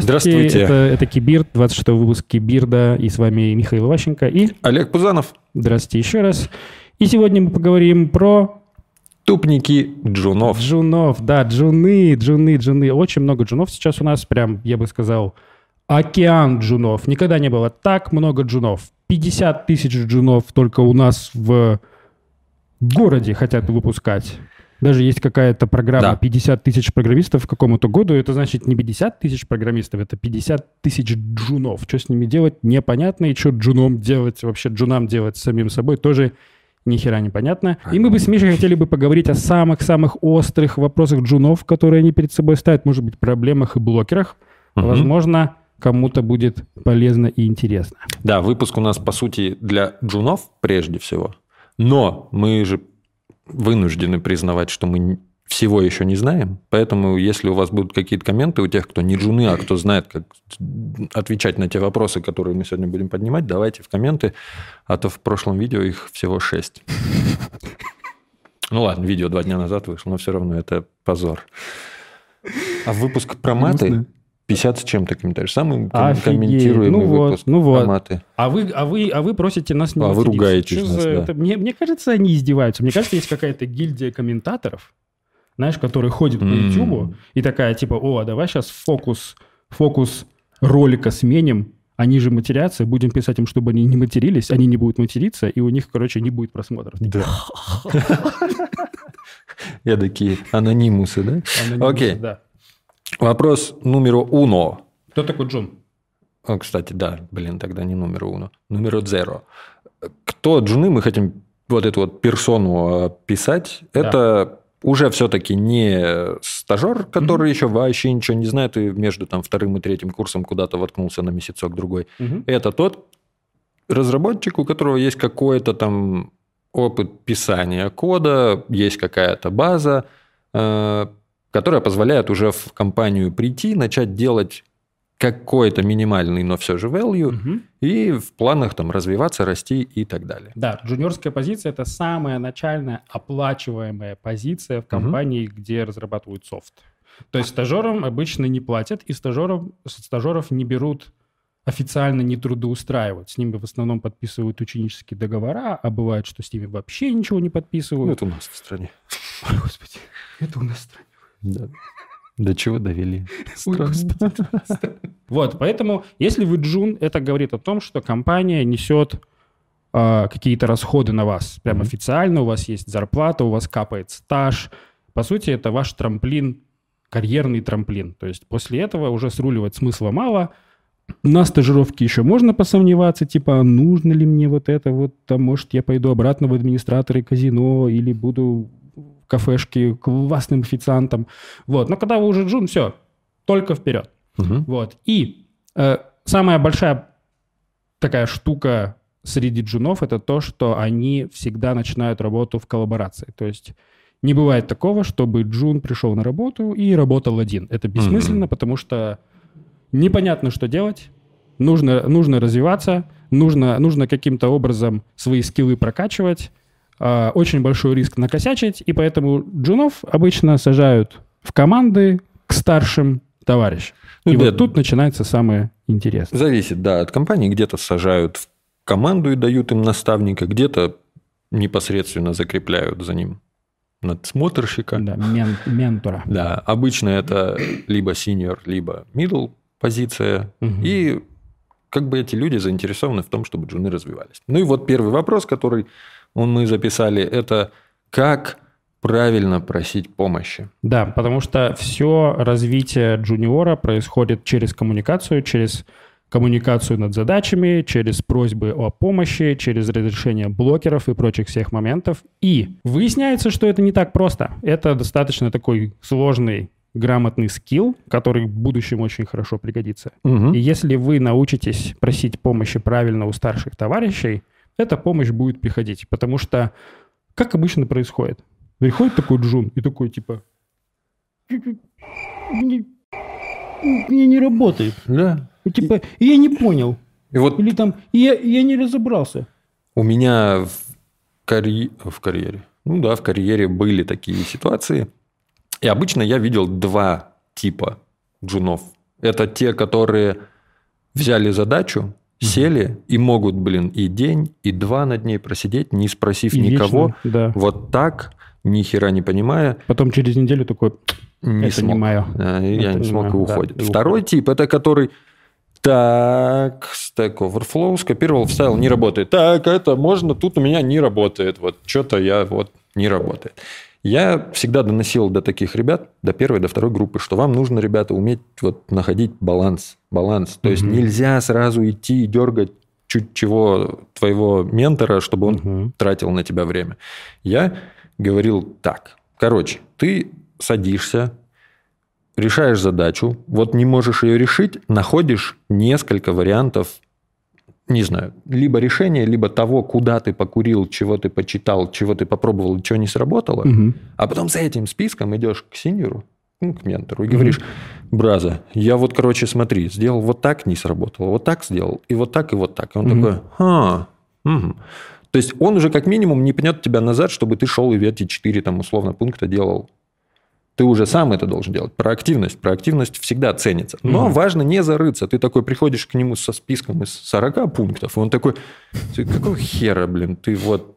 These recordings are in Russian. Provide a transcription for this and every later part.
Здравствуйте. Это, это Keybeard, 26 выпуск Keybeard а. И с вами Михаил Ващенко и... Олег Пузанов. Здравствуйте еще раз. И сегодня мы поговорим про... Тупняки джунов. Джунов, да, джуны, джуны, джуны. Очень много джунов сейчас у нас, прям, я бы сказал, океан джунов. Никогда не было так много джунов. 50 тысяч джунов только у нас в городе хотят выпускать. Даже есть какая-то программа Да. 50 тысяч программистов к какому-то году. Это значит не 50 тысяч программистов, это 50 тысяч джунов. Что с ними делать, непонятно. И что джуном делать, вообще джунам делать с самим собой, тоже ни хера непонятно. И мы бы с Мишей хотели бы поговорить о самых-самых острых вопросах джунов, которые они перед собой ставят, может быть, проблемах и блокерах. Мгм. Возможно, кому-то будет полезно и интересно. Да, выпуск у нас, по сути, для джунов прежде всего. Но мы же вынуждены признавать, что мы всего еще не знаем. Поэтому, если у вас будут какие-то комменты у тех, кто не джуны, а кто знает, как отвечать на те вопросы, которые мы сегодня будем поднимать, давайте в комменты. А то в прошлом видео их всего шесть. Ну ладно, видео два дня назад вышло, но все равно это позор. А выпуск про маты. 50 с чем-то комментариев. Самый Офигеть. комментируемый Ну вот, выпуск ну вот. про маты. А вы, а вы, а вы просите нас не А вы ругаетесь нас, за да. это? Мне, мне кажется, они издеваются. Мне кажется, есть какая-то гильдия комментаторов, знаешь, которые ходят по М. YouTube и такая типа, о, а давай сейчас фокус, фокус ролика сменим. Они же матерятся, будем писать им, чтобы они не матерились, они не будут материться, и у них, короче, не будет просмотров. Да. Я такие анонимусы, да? Окей. Да. Вопрос номер уно. Кто такой Джон? О, Кстати, да, блин, тогда не номер уно. Номер зеро. Кто джуны, мы хотим вот эту вот персону описать. Это уже все-таки не стажер, который еще вообще ничего не знает и между там вторым и третьим курсом куда-то воткнулся на месяцок другой. Мгм. Это тот разработчик, у которого есть какой-то там опыт писания кода, есть какая-то база, э, которая позволяет уже в компанию прийти, начать делать какой-то минимальный, но все же value, Мгм. и в планах там развиваться, расти и так далее. Да, джуниорская позиция – это самая начальная оплачиваемая позиция в компании, где разрабатывают софт. То есть стажерам обычно не платят, и стажерам, стажеров не берут официально не трудоустраивать. С ними в основном подписывают ученические договора, а бывает, что с ними вообще ничего не Ну, подписывают. это у нас в стране. Ой, Господи, это у нас в стране. Да. До чего довели? Вот, поэтому, если вы джун, это говорит о том, что компания несет а, какие-то расходы на вас. Прям официально у вас есть зарплата, у вас капает стаж. По сути, это ваш трамплин, карьерный трамплин. То есть после этого уже сруливать смысла мало. На стажировке еще можно посомневаться, типа, а нужно ли мне вот это вот, там, может, я пойду обратно в администраторы казино или буду кафешке классным официантом. Вот, но когда вы уже джун, все, только вперед. Мгм. Вот. И э, самая большая такая штука среди джунов это то, что они всегда начинают работу в коллаборации. То есть не бывает такого, чтобы джун пришел на работу и работал один. Это бессмысленно, потому что непонятно, что делать. Нужно, нужно развиваться, нужно, нужно каким-то образом свои скиллы прокачивать. А, очень большой риск накосячить, и поэтому джунов обычно сажают в команды к старшим товарищам. Ну и да. вот тут начинается самое интересное. Зависит, да, от компании. Где-то сажают в команду и дают им наставника, где-то непосредственно закрепляют за ним надсмотрщика. Да, мен- ментора. Да, обычно это либо senior, либо middle позиция. Мгм. И как бы эти люди заинтересованы в том, чтобы джуны развивались. Ну и вот первый вопрос, который он, мы записали, это как правильно просить помощи. Да, потому что все развитие джуниора происходит через коммуникацию, через коммуникацию над задачами, через просьбы о помощи, через разрешение блокеров и прочих всех моментов. И выясняется, что это не так просто. Это достаточно такой сложный, грамотный скилл, который в будущем очень хорошо пригодится. И если вы научитесь просить помощи правильно у старших товарищей, эта помощь будет приходить. Потому что, как обычно происходит, приходит такой джун и такой типа... Мне, мне не работает. Да. Типа, я не понял. И вот Или там, я, я не разобрался. У меня в, карье- в карьере, ну да, в карьере были такие ситуации. И обычно я видел два типа джунов Это те, которые взяли задачу, сели и могут, блин, и день, и два над ней просидеть, не спросив И никого, вечно, да. вот так, ни хера не понимая, Потом через неделю такой, не это смог. не мое. А, и Я Это не не смог и моё, да, уходит. и Второй тип, это который так, Stack Overflow скопировал, вставил, не работает. Так, это можно, тут у меня не работает. Вот что-то я вот не работает. Я всегда доносил до таких ребят, до первой, до второй группы, что вам нужно, ребята, уметь вот находить баланс. Баланс. То есть Мгм. нельзя сразу идти и дергать чуть чего твоего ментора, чтобы он Мгм. тратил на тебя время. Я говорил так. Короче, ты садишься, решаешь задачу, вот не можешь ее решить, находишь несколько вариантов, не знаю, либо решения, либо того, куда ты покурил, чего ты почитал, чего ты попробовал, чего не сработало, Мгм. а потом за этим списком идешь к синьору, ну, к ментору, и говоришь, браза, я вот, короче, смотри, сделал вот так, не сработало, вот так сделал, и вот так, и вот так. И он Мгм. такой, а, мгм». То есть он уже как минимум не пнет тебя назад, чтобы ты шел и эти четыре там условно пункта делал. Ты уже сам это должен делать. Проактивность. Проактивность всегда ценится. Но Мгм. важно не зарыться. Ты такой приходишь к нему со списком из 40 пунктов, и он такой, «Ты какого хера, блин, ты вот,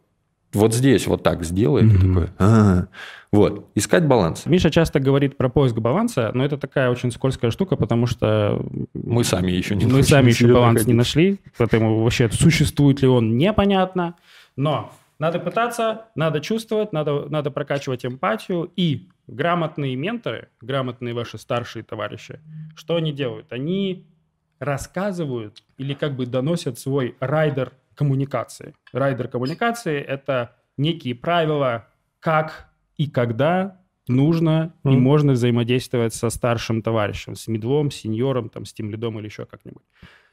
вот здесь вот так сделай. Мгм. такой, «А». Вот. Искать баланс. Миша часто говорит про поиск баланса, но это такая очень скользкая штука, потому что Мы сами еще не мы сами еще баланс находить. не нашли, поэтому вообще существует ли он, непонятно. Но надо пытаться, надо чувствовать, надо, надо прокачивать эмпатию. И грамотные менторы, грамотные ваши старшие товарищи, что они делают? Они рассказывают или как бы доносят свой райдер коммуникации. Райдер коммуникации – это некие правила, как и когда нужно и Мгм. можно взаимодействовать со старшим товарищем, с медлом, сеньором, там, с тимлидом или еще как-нибудь.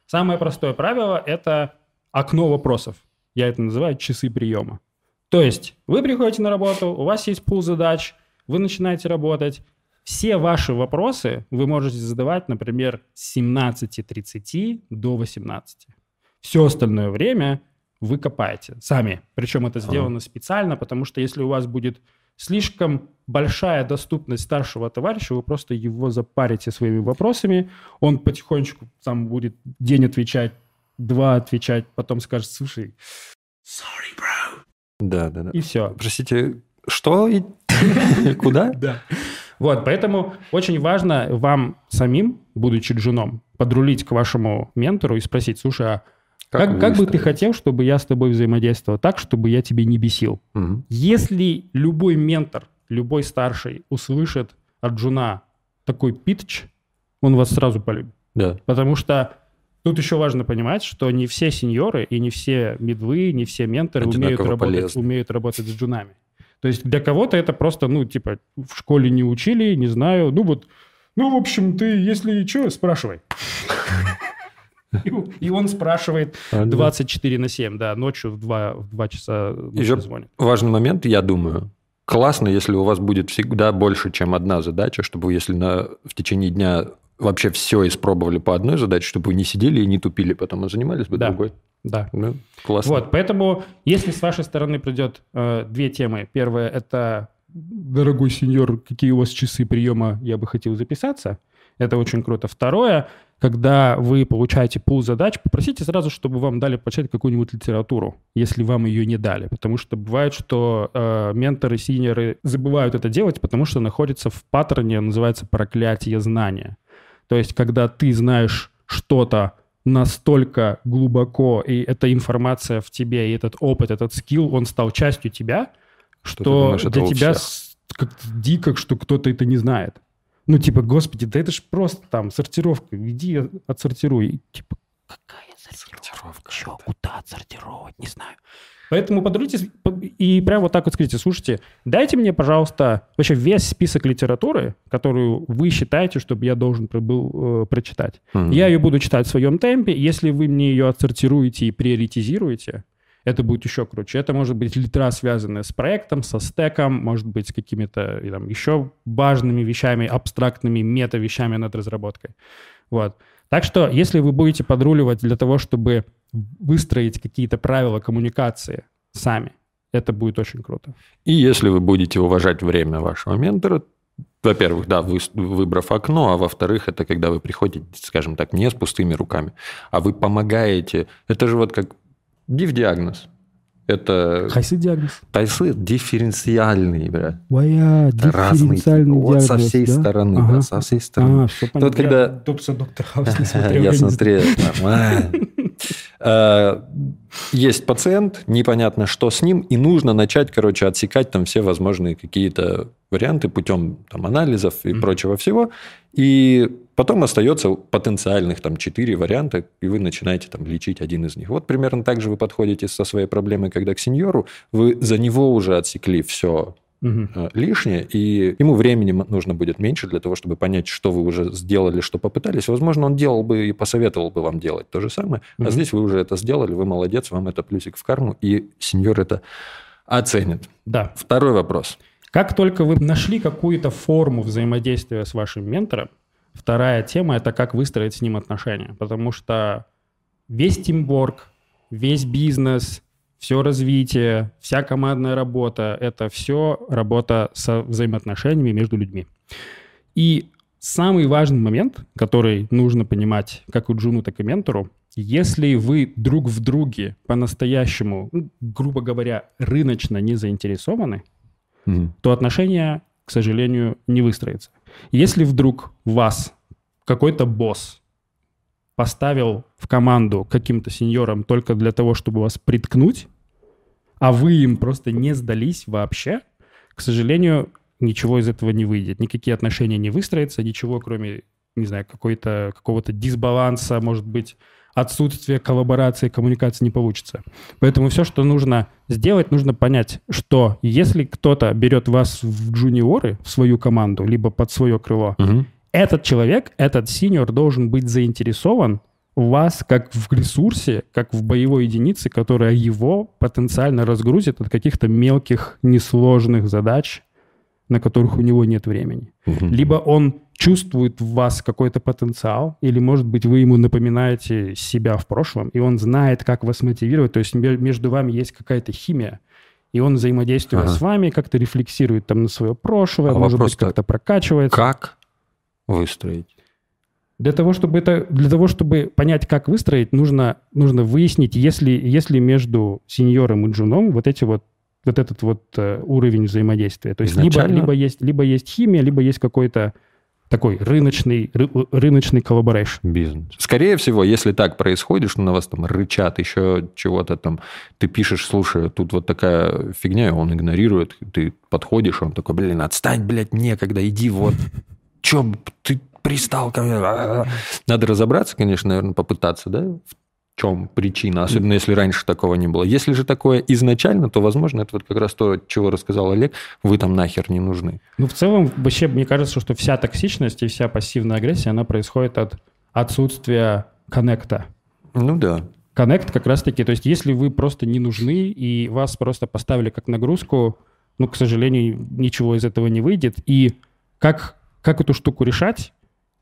Самое простое правило – это окно вопросов. Я это называю часы приема. То есть вы приходите на работу, у вас есть пул задач, вы начинаете работать. Все ваши вопросы вы можете задавать, например, с 17.30 до 18. Все остальное время вы копаете сами. Причем это сделано специально, потому что если у вас будет слишком большая доступность старшего товарища, вы просто его запарите своими вопросами, он потихонечку там будет день отвечать, два отвечать, потом скажет, слушай, Да, да, да. и все. Простите, что? Куда? Да. Вот, поэтому очень важно вам самим, будучи джуном, подрулить к вашему ментору и спросить, слушай, а как, как бы ты хотел, чтобы я с тобой взаимодействовал так, чтобы я тебе не бесил? Мгм. Если любой ментор, любой старший услышит от джуна такой питч, он вас сразу полюбит. Да. Потому что тут еще важно понимать, что не все сеньоры и не все медвы, не все менторы умеют работать, полезны. умеют работать с джунами. То есть для кого-то это просто, ну, типа, в школе не учили, не знаю. Ну вот, ну, в общем, ты, если что, спрашивай. И- он спрашивает А, да. 24 на 7, да, ночью в 2, в 2 часа Еще звонит. важный момент, я думаю. Классно, если у вас будет всегда больше, чем одна задача, чтобы вы, если на, в течение дня вообще все испробовали по одной задаче, чтобы вы не сидели и не тупили потом, а занимались бы Да. другой. Да. Ну, классно. Вот, поэтому, если с вашей стороны придет э, две темы. Первая – это «Дорогой сеньор, какие у вас часы приема, я бы хотел записаться». Это очень круто. Второе, когда вы получаете пул задач, попросите сразу, чтобы вам дали почитать какую-нибудь литературу, если вам ее не дали. Потому что бывает, что э, менторы, синьоры забывают это делать, потому что находятся в паттерне, называется проклятие знания. То есть, когда ты знаешь что-то настолько глубоко, и эта информация в тебе, и этот опыт, этот скилл, он стал частью тебя, Что что думаешь, для тебя как-то дико, что кто-то это не знает. Ну, типа, господи, да это ж просто там сортировка, иди отсортируй. И, Типа, какая сортировка? Чё, куда отсортировать? Не знаю. Поэтому подрулитесь и прямо вот так вот скажите, слушайте, дайте мне, пожалуйста, вообще весь список литературы, которую вы считаете, чтобы я должен был э, прочитать. Мгм. Я ее буду читать в своем темпе. Если вы мне ее отсортируете и приоритизируете, это будет еще круче. Это может быть литра, связанная с проектом, со стеком, может быть, с какими-то там, еще важными вещами, абстрактными мета-вещами над разработкой. Вот. Так что, если вы будете подруливать для того, чтобы выстроить какие-то правила коммуникации сами, это будет очень круто. И если вы будете уважать время вашего ментора, во-первых, да, вы, выбрав окно, а во-вторых, это когда вы приходите, скажем так, не с пустыми руками, а вы помогаете. Это же вот как див-диагноз. Это... Хайсы диагноз. Тайсы дифференциальный, бля. Вая, дифференциальный вот диагноз, со всей да? стороны, ага. да, со всей стороны. А, все понятно. Вот когда... Доктор, доктор Хаус не смотрел. Я смотрел, нормально. Э, есть пациент, непонятно, что с ним, и нужно начать, короче, отсекать там все возможные какие-то варианты путем там, анализов и прочего всего. И потом остается потенциальных там четыре варианта, и вы начинаете там лечить один из них. Вот примерно так же вы подходите со своей проблемой, когда к сеньору, вы за него уже отсекли все угу. лишнее, и ему времени нужно будет меньше для того, чтобы понять, что вы уже сделали, что попытались. Возможно, он делал бы и посоветовал бы вам делать то же самое, угу. а здесь вы уже это сделали, вы молодец, вам это плюсик в карму, и сеньор это оценит. Да. Второй вопрос. Как только вы нашли какую-то форму взаимодействия с вашим ментором, вторая тема – это как выстроить с ним отношения. Потому что весь тимворк, весь бизнес – все развитие, вся командная работа — это все работа со взаимоотношениями между людьми. И самый важный момент, который нужно понимать как у Джуну, так и ментору, если вы друг в друге по-настоящему, ну, грубо говоря, рыночно не заинтересованы, mm-hmm. то отношения, к сожалению, не выстроятся. Если вдруг вас какой-то босс поставил в команду каким-то сеньором только для того, чтобы вас приткнуть, а вы им просто не сдались вообще, к сожалению, ничего из этого не выйдет. Никакие отношения не выстроятся, ничего, кроме, не знаю, какой-то, какого-то дисбаланса, может быть, отсутствия коллаборации, коммуникации не получится. Поэтому все, что нужно сделать, нужно понять, что если кто-то берет вас в джуниоры, в свою команду, либо под свое крыло, угу этот человек, этот синьор должен быть заинтересован в вас как в ресурсе, как в боевой единице, которая его потенциально разгрузит от каких-то мелких, несложных задач, на которых у него нет времени. Угу. Либо он чувствует в вас какой-то потенциал, или, может быть, вы ему напоминаете себя в прошлом, и он знает, как вас мотивировать, то есть между вами есть какая-то химия, и он взаимодействует ага. с вами, как-то рефлексирует там на свое прошлое, а может быть, как-то прокачивается. Как выстроить? Для того, чтобы это, для того, чтобы понять, как выстроить, нужно, нужно выяснить, если, если между сеньором и джуном вот эти вот вот этот вот э, уровень взаимодействия. То есть либо, либо, есть, либо есть химия, либо есть какой-то такой рыночный, ры, рыночный collaboration. Бизнес. Скорее всего, если так происходит, что на вас там рычат, еще чего-то там, ты пишешь, слушай, тут вот такая фигня, он игнорирует, ты подходишь, он такой, блин, отстань, блядь, некогда, иди вот Че, ты пристал ко мне? Надо разобраться, конечно, наверное, попытаться, да, в чем причина, особенно если раньше такого не было. Если же такое изначально, то, возможно, это вот как раз то, чего рассказал Олег, вы там нахер не нужны. Ну, в целом, вообще, мне кажется, что вся токсичность и вся пассивная агрессия, она происходит от отсутствия коннекта. Ну да. Коннект как раз-таки, то есть если вы просто не нужны и вас просто поставили как нагрузку, ну, к сожалению, ничего из этого не выйдет. И как как эту штуку решать?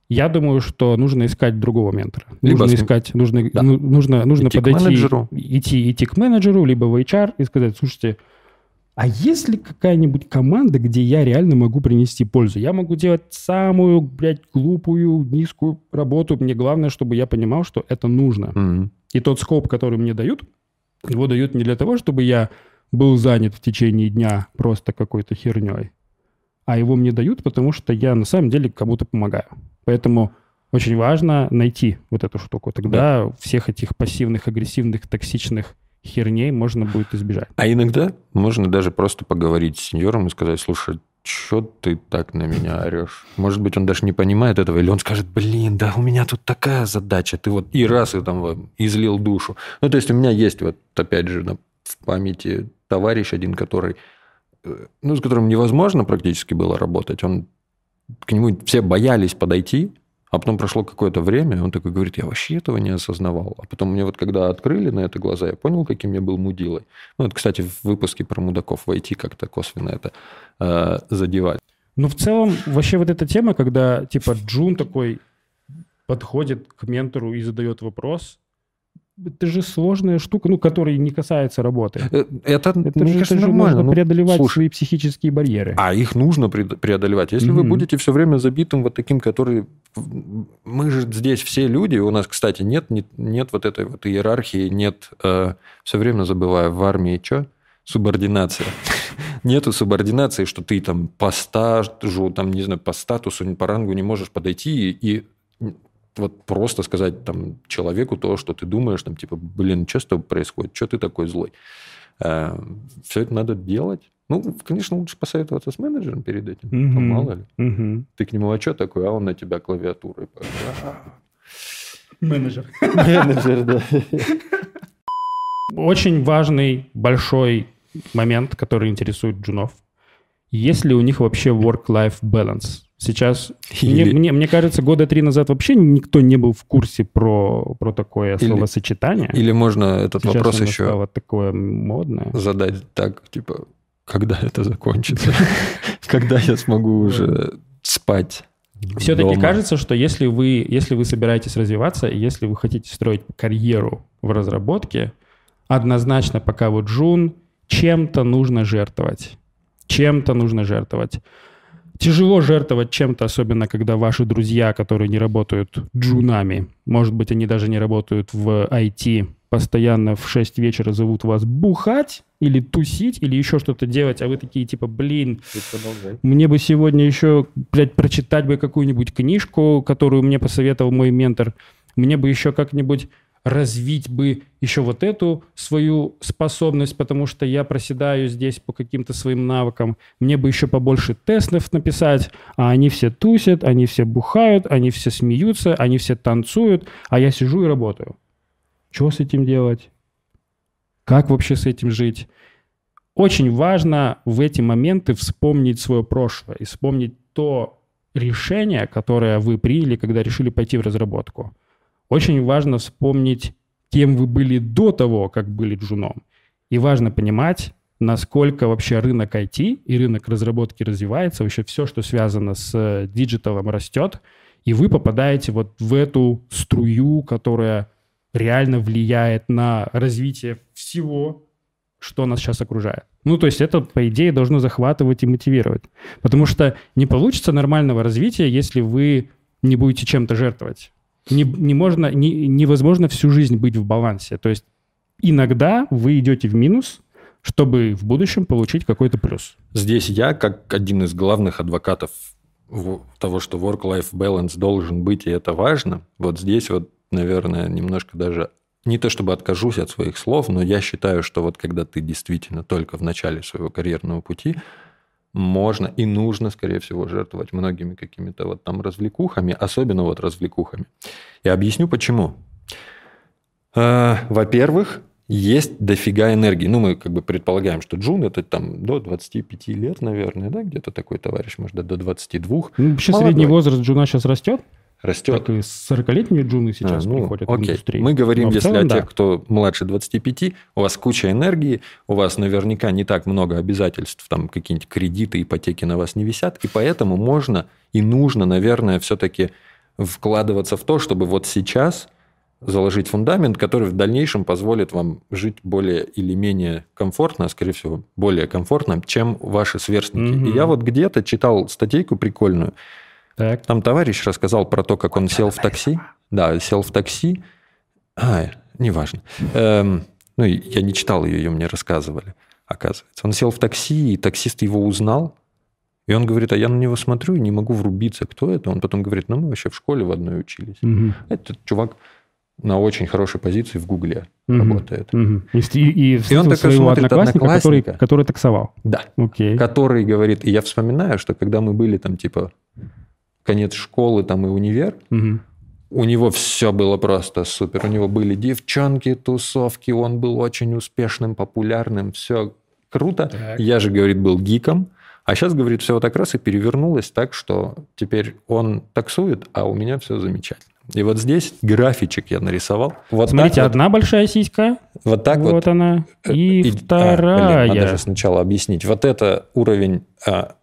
Я думаю, что нужно искать другого ментора. Либо нужно искать, нужно, да. ну, нужно, нужно идти подойти, к идти, идти к менеджеру, либо в HR и сказать, слушайте, а есть ли какая-нибудь команда, где я реально могу принести пользу? Я могу делать самую, блядь, глупую, низкую работу. Мне главное, чтобы я понимал, что это нужно. Mm-hmm. И тот скоп, который мне дают, его дают не для того, чтобы я был занят в течение дня просто какой-то херней, а его мне дают, потому что я на самом деле кому-то помогаю. Поэтому очень важно найти вот эту штуку. Тогда да. всех этих пассивных, агрессивных, токсичных херней можно будет избежать. А иногда можно даже просто поговорить с сеньором и сказать, слушай, что ты так на меня орешь? Может быть, он даже не понимает этого, или он скажет, блин, да у меня тут такая задача, ты вот и раз и там излил душу. Ну, то есть у меня есть вот, опять же, в памяти товарищ один, который ну, с которым невозможно практически было работать. Он, к нему все боялись подойти, а потом прошло какое-то время, он такой говорит, я вообще этого не осознавал. А потом мне вот когда открыли на это глаза, я понял, каким я был мудилой. Ну, вот, кстати, в выпуске про мудаков войти как-то косвенно это э, задевать. Ну, в целом, вообще вот эта тема, когда, типа, Джун такой подходит к ментору и задает вопрос, это же сложная штука, ну, которая не касается работы. Э, Это, Это мне же, кажется, это же нормально. можно Ну, преодолевать слушай, свои психические барьеры. А их нужно преодолевать. Если вы Мгм. будете все время забитым вот таким, который... Мы же здесь все люди, у нас, кстати, нет, нет, нет вот этой вот иерархии, нет, все время забываю, в армии что? Субординация. Нету субординации, что ты там по стажу, там, не знаю, по статусу, по рангу не можешь подойти и вот просто сказать там человеку то, что ты думаешь, там, типа, блин, что с тобой происходит, что ты такой злой? Все это надо делать. Ну, конечно, лучше посоветоваться с менеджером перед этим. Мгм. Там мало ли. Мгм. Ты к нему, а что такое? А он на тебя клавиатурой. Менеджер. Менеджер, да. Очень важный, большой момент, который интересует джунов. Есть ли у них вообще work-life balance? Сейчас, мне, Или- мне, мне кажется, года три назад вообще никто не был в курсе про, про такое Или- словосочетание. Или можно этот Сейчас вопрос еще стало такое модное. задать так, типа, когда это закончится? Когда я смогу уже спать? Все-таки дома? кажется, что если вы, если вы собираетесь развиваться, если вы хотите строить карьеру в разработке, однозначно, пока вы джун, чем-то нужно жертвовать. Чем-то нужно жертвовать. Тяжело жертвовать чем-то, особенно когда ваши друзья, которые не работают джунами, может быть, они даже не работают в IT, постоянно в 6 вечера зовут вас бухать или тусить, или еще что-то делать, а вы такие типа, блин, мне бы сегодня еще, блядь, прочитать бы какую-нибудь книжку, которую мне посоветовал мой ментор. Мне бы еще как-нибудь развить бы еще вот эту свою способность, потому что я проседаю здесь по каким-то своим навыкам. Мне бы еще побольше тестов написать, а они все тусят, они все бухают, они все смеются, они все танцуют, а я сижу и работаю. Что с этим делать? Как вообще с этим жить? Очень важно в эти моменты вспомнить свое прошлое и вспомнить то решение, которое вы приняли, когда решили пойти в разработку. Очень важно вспомнить, кем вы были до того, как были джуном. И важно понимать, насколько вообще рынок IT и рынок разработки развивается, вообще все, что связано с digital ом, растет, и вы попадаете вот в эту струю, которая реально влияет на развитие всего, что нас сейчас окружает. Ну, то есть это, по идее, должно захватывать и мотивировать. Потому что не получится нормального развития, если вы не будете чем-то жертвовать. Не, не можно, не, невозможно всю жизнь быть в балансе. То есть иногда вы идете в минус, чтобы в будущем получить какой-то плюс. Здесь я, как один из главных адвокатов того, что work-life balance должен быть, и это важно, вот здесь вот, наверное, немножко даже не то чтобы откажусь от своих слов, но я считаю, что вот когда ты действительно только в начале своего карьерного пути, можно и нужно, скорее всего, жертвовать многими какими-то вот там развлекухами, особенно вот развлекухами. Я объясню почему. Э, Во-первых, есть дофига энергии. Ну, мы как бы предполагаем, что Джун это там до 25 лет, наверное, да, где-то такой товарищ, может, до 22 Ну, вообще Молодой. средний возраст джуна сейчас растет. Растет. Так и 40-летние джуны сейчас А, ну, приходят в окей. индустрию. Мы говорим, Но в если целом, о да. тех, кто младше 25, у вас куча энергии, у вас наверняка не так много обязательств, там какие-нибудь кредиты, ипотеки на вас не висят, и поэтому можно и нужно, наверное, все-таки вкладываться в то, чтобы вот сейчас заложить фундамент, который в дальнейшем позволит вам жить более или менее комфортно, а скорее всего более комфортно, чем ваши сверстники. Мгм. И я вот где-то читал статейку прикольную, Так. там товарищ рассказал про то, как он сел в такси. Да, сел в такси. А, неважно. Эм, ну, и я не читал ее, ее мне рассказывали, оказывается. Он сел в такси, и таксист его узнал. И он говорит, а я на него смотрю и не могу врубиться, кто это. Он потом говорит, ну, мы вообще в школе в одной учились. Мгм. Этот чувак на очень хорошей позиции в Гугле Мгм. работает. Мгм. И, и, и встретил такой смотрит одноклассника, который, одноклассника. который таксовал. Да. Окей. Который говорит, и я вспоминаю, что когда мы были там, типа, конец школы там и универ, Мгм. У него все было просто супер. У него были девчонки, тусовки, он был очень успешным, популярным, все круто. Так. Я же, говорит, был гиком. А сейчас, говорит, все вот так раз и перевернулось так, что теперь он таксует, а у меня все замечательно. И вот здесь графичек я нарисовал. Вот Смотрите, так вот, одна большая сиська, вот так вот, вот. она, Э, и, и- а, вторая. блин, надо же сначала объяснить. Вот это уровень, а,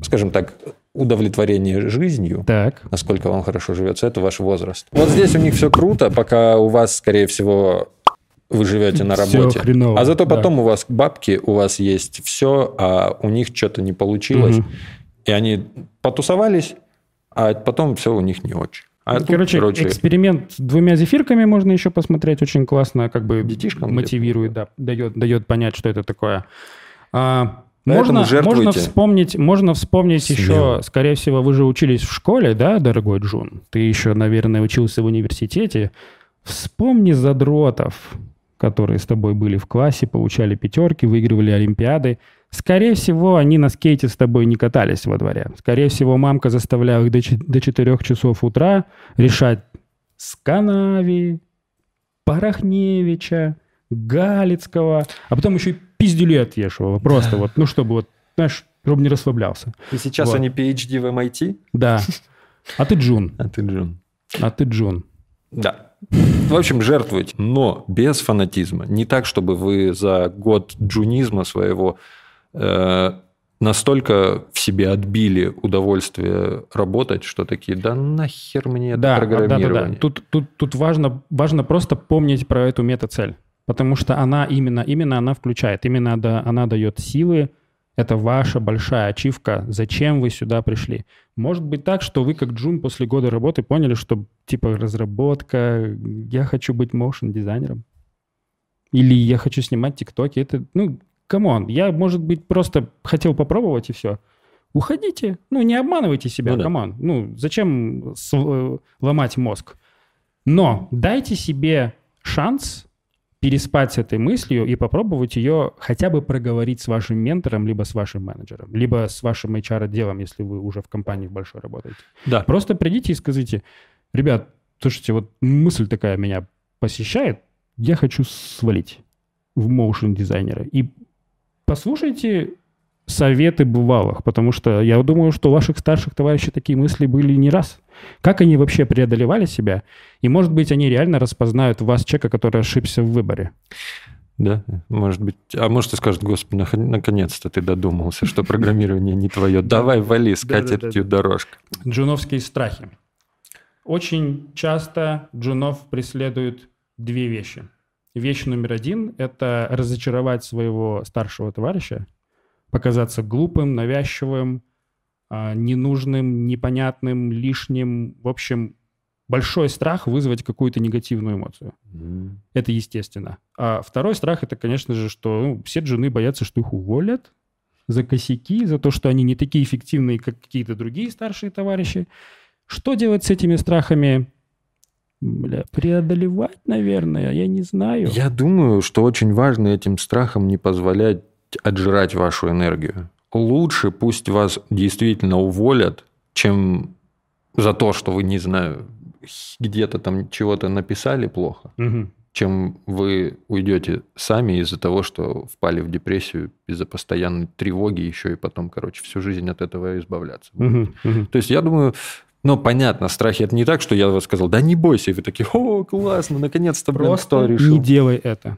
скажем так, удовлетворение жизнью, Так. насколько вам хорошо живется, это ваш возраст. Вот здесь у них все круто, пока у вас, скорее всего, вы живете на работе. хреново, а зато да. потом у вас бабки, у вас есть все, а у них что-то не получилось. Мгм. И они потусовались, а потом все у них не очень. А тут, короче, эксперимент с двумя зефирками можно еще посмотреть. Очень классно, как бы Детишкам мотивирует, да, дает, дает понять, что это такое. А, Поэтому можно, жертвуйте. можно вспомнить, можно вспомнить Смело. еще, скорее всего, вы же учились в школе, да, дорогой Джун? Ты еще, наверное, учился в университете. Вспомни задротов, которые с тобой были в классе, получали пятерки, выигрывали олимпиады. Скорее всего, они на скейте с тобой не катались во дворе. Скорее всего, мамка заставляла их до, до 4 часов утра решать Сканави, Порохневича, Галицкого, а потом еще и пиздюли отвешивала. Просто вот, ну, чтобы вот, знаешь, чтобы не расслаблялся. И сейчас Вот. они PhD в MIT, Да. А ты Джун. а ты Джун. А ты Джун. Да. В общем, жертвуйте, но без фанатизма. Не так, чтобы вы за год джунизма своего э, настолько в себе отбили удовольствие работать, что такие, да нахер мне это Да, а, да, да, программирование. да. Тут, тут, тут важно, важно просто помнить про эту мета-цель. Потому что она именно, именно она включает, именно да, она дает силы. Это ваша большая ачивка. Зачем вы сюда пришли? Может быть так, что вы как Джун после года работы поняли, что типа разработка, я хочу быть моушен дизайнером. Или я хочу снимать тиктоки. Это, ну, come on, я, может быть, просто хотел попробовать и все. Уходите. Ну, не обманывайте себя, Ну да. Ну, зачем э, ломать мозг? Но дайте себе шанс переспать с этой мыслью и попробовать ее хотя бы проговорить с вашим ментором, либо с вашим менеджером, либо с вашим HR-отделом, если вы уже в компании большой работаете. Да. Просто придите и скажите, ребят, слушайте, вот мысль такая меня посещает, я хочу свалить в моушен дизайнера. И послушайте советы бывалых, потому что я думаю, что у ваших старших товарищей такие мысли были не раз. Как они вообще преодолевали себя? И, может быть, они реально распознают в вас человека, который ошибся в выборе. Да, может быть. А может, и скажет, господи, наконец-то ты додумался, что программирование не твое. Давай, вали с катертью дорожка. Джуновские страхи. Очень часто джунов преследуют две вещи. Вещь номер один – это разочаровать своего старшего товарища, показаться глупым, навязчивым, ненужным, непонятным, лишним. В общем, большой страх вызвать какую-то негативную эмоцию. Это естественно. А второй страх это, конечно же, что ну, все жены боятся, что их уволят за косяки, за то, что они не такие эффективные, как какие-то другие старшие товарищи. Что делать с этими страхами? Бля, преодолевать, наверное, я не знаю. Я думаю, что очень важно этим страхом не позволять отжирать вашу энергию. Лучше пусть вас действительно уволят, чем за то, что вы, не знаю, где-то там чего-то написали плохо, Мгм. чем вы уйдете сами из-за того, что впали в депрессию из-за постоянной тревоги еще и потом, короче, всю жизнь от этого избавляться. Мгм. То есть я думаю, ну, понятно, страхи это не так, что я вот сказал, да не бойся, и вы такие, о, классно, наконец-то, блин, кто Просто решил. не делай это.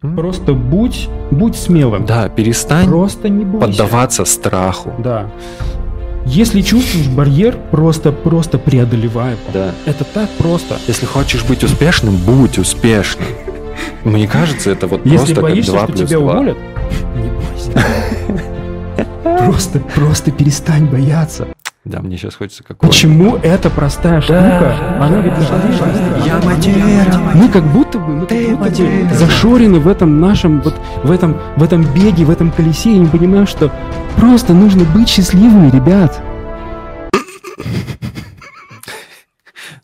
Просто будь, будь смелым. Да, перестань Просто не бойся. поддаваться страху. Да. Если чувствуешь барьер, просто, просто преодолевай его. Да. Это так просто. Если хочешь быть успешным, будь успешным. Мне кажется, это вот Если просто боишься, как 2 что плюс тебя 2. уволят, не бойся. Просто, просто перестань бояться. Да, мне сейчас хочется какого Почему эта простая штука? Она ведь на Я материя. Мы как будто бы, мы как будто бы зашорены в этом нашем, вот в этом, в этом беге, в этом колесе, и не понимаем, что просто нужно быть счастливыми, ребят.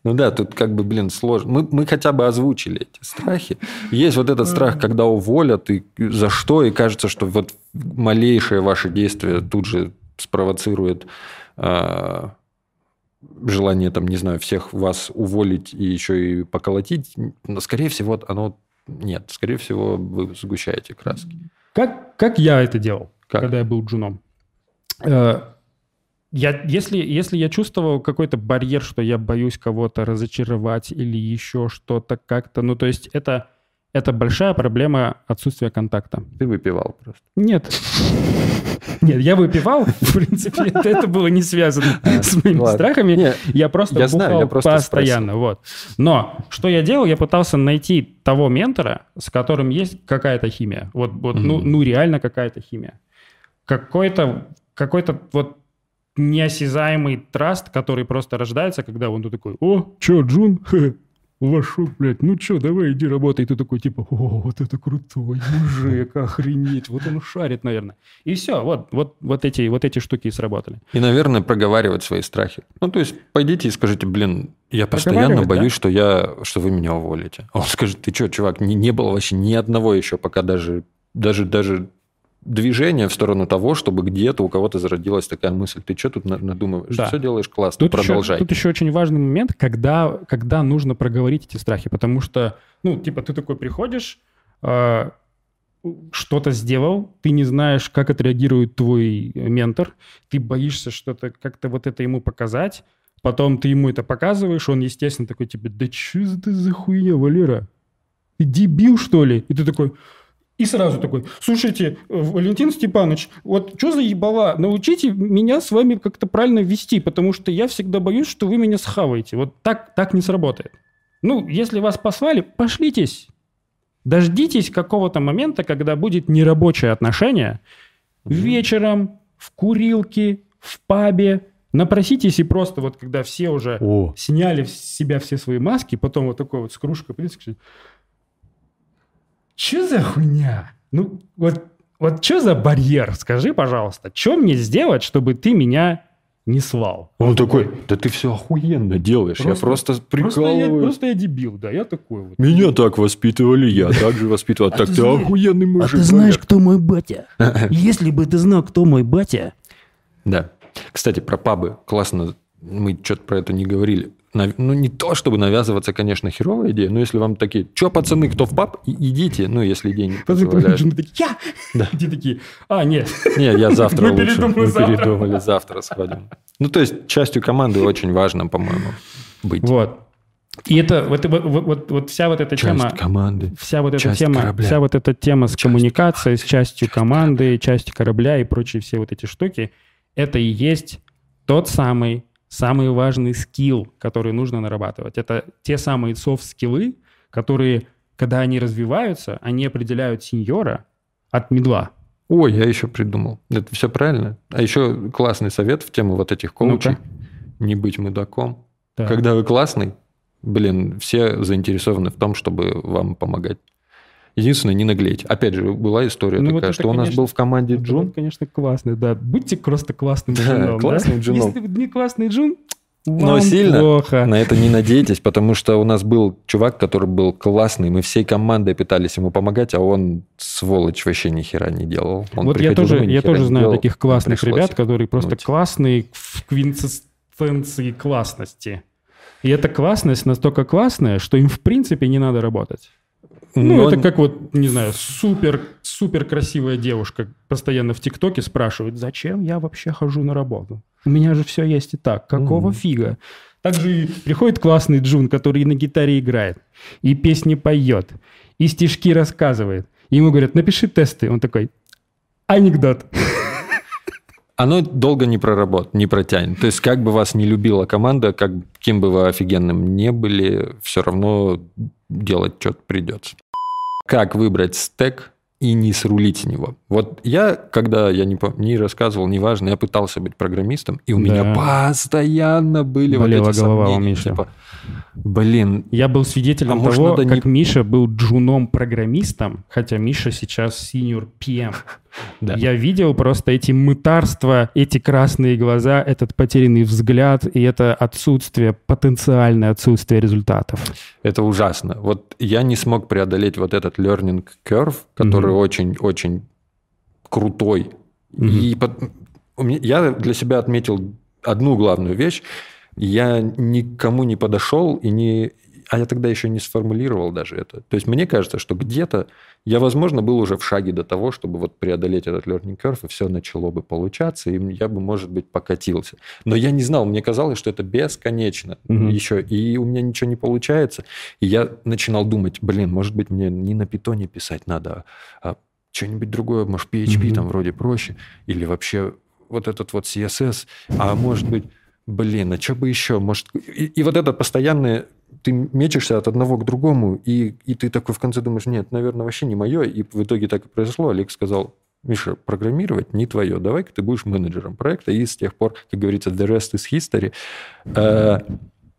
Ну да, тут как бы, блин, сложно. Мы, мы хотя бы озвучили эти страхи. Есть вот этот страх, когда уволят, и за что, и кажется, что вот малейшее ваше действие тут же спровоцирует желание, там, не знаю, всех вас уволить и еще и поколотить. Но, скорее всего, оно нет. Скорее всего, вы сгущаете краски. Как, как я это делал, Как? когда я был джуном? Э, Я, если, если я чувствовал какой-то барьер, что я боюсь кого-то разочаровать или еще что-то как-то, ну, то есть это это большая проблема отсутствия контакта. Ты выпивал просто. Нет. Нет, я выпивал, в принципе, это, было не связано А, с моими страхами. Я просто бухал постоянно, вот. Но что я делал, я пытался найти того ментора, с которым есть какая-то химия. Вот, вот ну, ну реально какая-то химия. Какой-то какой-то вот неосязаемый траст, который просто рождается, когда он такой, о, чё, Джун, Вошел, блядь, ну чё, давай иди работай. И ты такой, типа, о, вот это крутой мужик, охренеть, вот он шарит, наверное. И все, вот, вот, вот, эти, вот эти штуки и сработали. И, наверное, проговаривать свои страхи. Ну, то есть, пойдите и скажите, блин, я постоянно Проговаривать, да. боюсь, что, я, что вы меня уволите. А он скажет, ты что, чувак, не, не было вообще ни одного еще пока даже, даже, даже движения в сторону того, чтобы где-то у кого-то зародилась такая мысль. Ты что тут на- надумываешь? Да. Все делаешь классно, Тут еще, продолжай. тут еще очень важный момент, когда, когда нужно проговорить эти страхи, потому что, ну, типа, ты такой приходишь, э, что-то сделал, ты не знаешь, как отреагирует твой ментор, ты боишься что-то, как-то вот это ему показать, потом ты ему это показываешь, он, естественно, такой тебе, да что это за хуйня, Валера? Ты дебил, что ли? И ты такой... И сразу такой, слушайте, э, Валентин Степанович, вот что за ебала? Научите меня с вами как-то правильно вести, потому что я всегда боюсь, что вы меня схаваете. Вот так, так не сработает. Ну, если вас послали, пошлитесь. Дождитесь какого-то момента, когда будет нерабочее отношение. Вечером, в курилке, в пабе. Напроситесь и просто вот, когда все уже О, сняли с себя все свои маски, потом вот такой вот с кружкой что за хуйня? Ну, вот, вот что за барьер? Скажи, пожалуйста, что мне сделать, чтобы ты меня не свал? он такой, да ты все охуенно делаешь, я Просто- просто Просто я, прикалываюсь. просто я дебил, да, я такой вот. Меня так воспитывали, я так же воспитывал. Так ты ты знаешь- охуенный А мужик. ты знаешь, кто мой батя? Если бы ты знал, кто мой батя, Да. Кстати, про пабы. Классно. Мы что-то про это не говорили. Ну, не то, чтобы навязываться, конечно, херовая идея, но если вам такие, что, пацаны, кто в паб, и- идите, ну, если деньги позволяют. жены такие, я! Да. Те такие, а, нет. Не, я завтра Мы лучше. передумали Мы завтра. передумали, завтра сходим. Ну, то есть, частью команды очень важно, по-моему, быть. Вот. И это, вот, вот, вот, вот вся вот эта Часть тема... команды. Вся вот эта тема, корабля. вся вот эта тема с Часть коммуникацией, с частью часть команды, частью корабля и прочие все вот эти штуки, это и есть тот самый самый важный скилл, который нужно нарабатывать. Это те самые софт-скиллы, которые, когда они развиваются, они определяют сеньора от медла. Ой, я еще придумал. Это все правильно. А еще классный совет в тему вот этих коучей. Ну-ка. Не быть мудаком. Так. Когда вы классный, блин, все заинтересованы в том, чтобы вам помогать. Единственное, не наглеть. Опять же, была история Ну, вот такая, это, что у нас конечно, был в команде Это Джун. вот, конечно, классный, да. Будьте просто классным Да, джуном. классным джуном. Если вы не классный джун, Но вам сильно плохо. на это не надейтесь, потому что у нас был чувак, который был классный, мы всей командой пытались ему помогать, а он, сволочь, вообще ни хера не делал. Он вот я тоже, я тоже знаю делал, таких классных ребят, которые просто пнуть. классные в квинтэссенции классности. И эта классность настолько классная, что им в принципе не надо работать. Ну, Но это как вот, не знаю, супер, супер красивая девушка постоянно в ТикТоке спрашивает, зачем я вообще хожу на работу? У меня же все есть и так. Какого Мгм. фига? Также приходит классный Джун, который на гитаре играет, и песни поет, и стишки рассказывает. Ему говорят, напиши тесты. Он такой, анекдот. Оно долго не проработает, не протянет. То есть, как бы вас не любила команда, как, кем бы вы офигенным не были, все равно делать что-то придется. Как выбрать стек и не срулить него? Вот я, когда я не, не рассказывал, неважно, я пытался быть программистом, и у Да. меня постоянно были Болела вот эти голова у сомнения, Миши. типа, блин, Я был свидетелем А того, надо не- как Миша был джуном-программистом, хотя Миша сейчас синьор PM. Да. Я видел просто эти мытарства, эти красные глаза, этот потерянный взгляд и это отсутствие, потенциальное отсутствие результатов. Это ужасно. Вот я не смог преодолеть вот этот learning curve, который очень-очень крутой. Мгм. И под- я для себя отметил одну главную вещь. Я никому не подошел и не а я тогда еще не сформулировал даже это. То есть мне кажется, что где-то я, возможно, был уже в шаге до того, чтобы вот преодолеть этот learning curve, и все начало бы получаться, и я бы, может быть, покатился. Но я не знал, мне казалось, что это бесконечно Мгм. еще, и у меня ничего не получается. И я начинал думать, блин, может быть, мне не на питоне писать надо, а что-нибудь другое, может, PHP Мгм. там вроде проще, или вообще вот этот вот CSS, а может быть, блин, а что бы еще? Может, и, и вот это постоянное, ты мечешься от одного к другому, и, и ты такой в конце думаешь, нет, наверное, вообще не мое, и в итоге так и произошло. Олег сказал, Миша, программировать не твое, давай-ка ты будешь менеджером проекта, и с тех пор, как говорится, the rest is history. Э,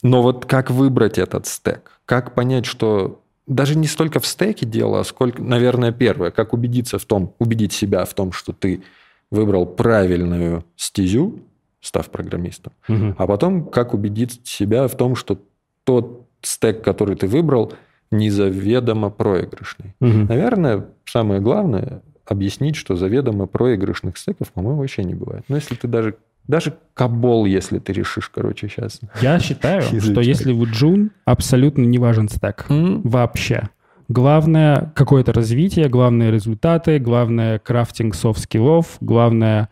Но вот как выбрать этот стек? Как понять, что даже не столько в стеке дело, а сколько, наверное, первое, как убедиться в том, убедить себя в том, что ты выбрал правильную стезю, став программистом, Мгм. а потом как убедить себя в том, что тот стек, который ты выбрал, незаведомо проигрышный. Мгм. Наверное, самое главное объяснить, что заведомо проигрышных стеков, по-моему, вообще не бывает. Но если ты даже даже кабол, если ты решишь, короче, сейчас. Я считаю, что если в Джун абсолютно не важен стек. Вообще. Главное какое-то развитие, главное результаты, главное crafting софт-скиллов, главное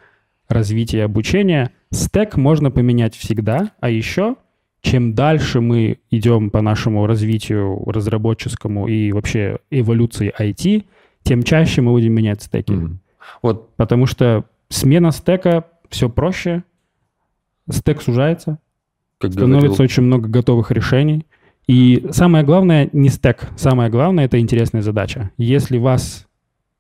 развитие обучения. Стек можно поменять всегда, а еще чем дальше мы идем по нашему развитию разработческому и вообще эволюции IT, тем чаще мы будем менять стеки. Мгм. Вот Потому что смена стека все проще, стек сужается, как становится говорил, очень много готовых решений. И самое главное не стек, самое главное это интересная задача. Если вас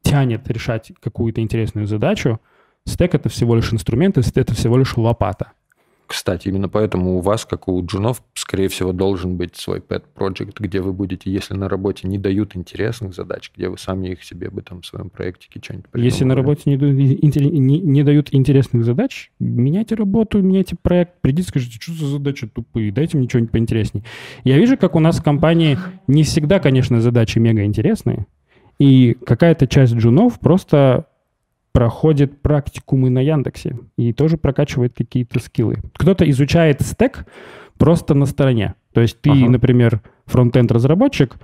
тянет решать какую-то интересную задачу, стек это всего лишь инструмент, это всего лишь лопата. Кстати, именно поэтому у вас, как у джунов, скорее всего, должен быть свой pet project, где вы будете, если на работе не дают интересных задач, где вы сами их себе бы там в своем проектике что-нибудь Если на придумали. работе не, не- не дают интересных задач, меняйте работу, меняйте проект, придите, скажите, что за задачи тупые, дайте мне что-нибудь поинтереснее. Я вижу, как у нас в компании не всегда, конечно, задачи мега интересные, и какая-то часть джунов просто проходит практикумы на Яндексе и тоже прокачивает какие-то скиллы. Кто-то изучает стек просто на стороне. То есть ты, Ага. например, фронтенд разработчик,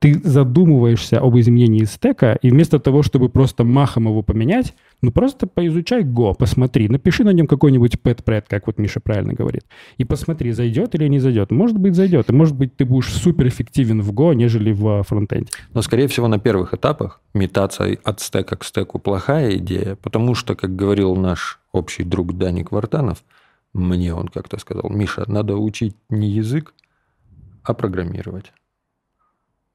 ты задумываешься об изменении стека, и вместо того, чтобы просто махом его поменять, ну просто поизучай Go, посмотри, напиши на нем какой-нибудь pet как вот Миша правильно говорит, и посмотри, зайдет или не зайдет. Может быть, зайдет, и может быть, ты будешь суперэффективен в Go, нежели в а, фронтенде. Но, скорее всего, на первых этапах метаться от стека к стеку плохая идея, потому что, как говорил наш общий друг Даник Вартанов, мне он как-то сказал, Миша, надо учить не язык, а программировать.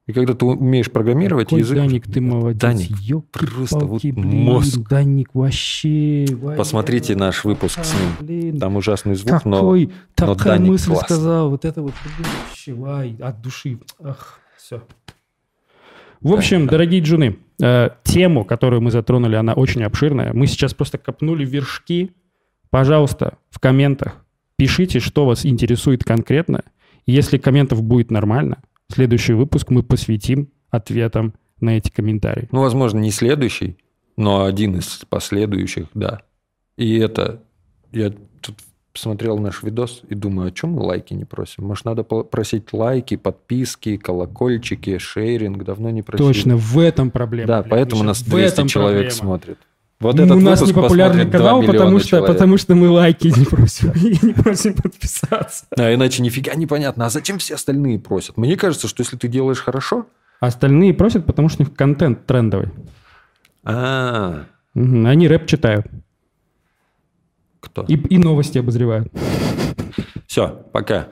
И когда ты умеешь программировать, Какой язык... Даник, ты молодец. Даник, Ёлки-палки, просто вот блин, мозг. Даник вообще... Посмотрите наш выпуск с ним. Блин, Там ужасный звук, но... какой, но такая Даник мысль классный. сказал. Вот это вот блин, вообще, вай, от души. Ах, все. В общем, дорогие джуны, э, тему, которую мы затронули, она очень обширная. Мы сейчас просто копнули вершки. Пожалуйста, в комментах пишите, что вас интересует конкретно. Если комментов будет нормально, следующий выпуск мы посвятим ответам на эти комментарии. Ну, возможно, не следующий, но один из последующих, да. И это... Я тут посмотрел наш видос и думаю, о чем мы лайки не просим? Может, надо просить лайки, подписки, колокольчики, шейринг? Давно не просили. Точно, в этом проблема. Да, блин, поэтому нас в 200 этом человек проблема. смотрит. Вот Ну, этот у нас непопулярный посмотрит 2 канал, потому что, человек. потому что мы лайки не просим и не просим подписаться. А иначе нифига непонятно. А зачем все остальные просят? Мне кажется, что если ты делаешь хорошо... Остальные просят, потому что у них контент трендовый. А, Они рэп читают кто? и, и новости обозревают. Все, пока.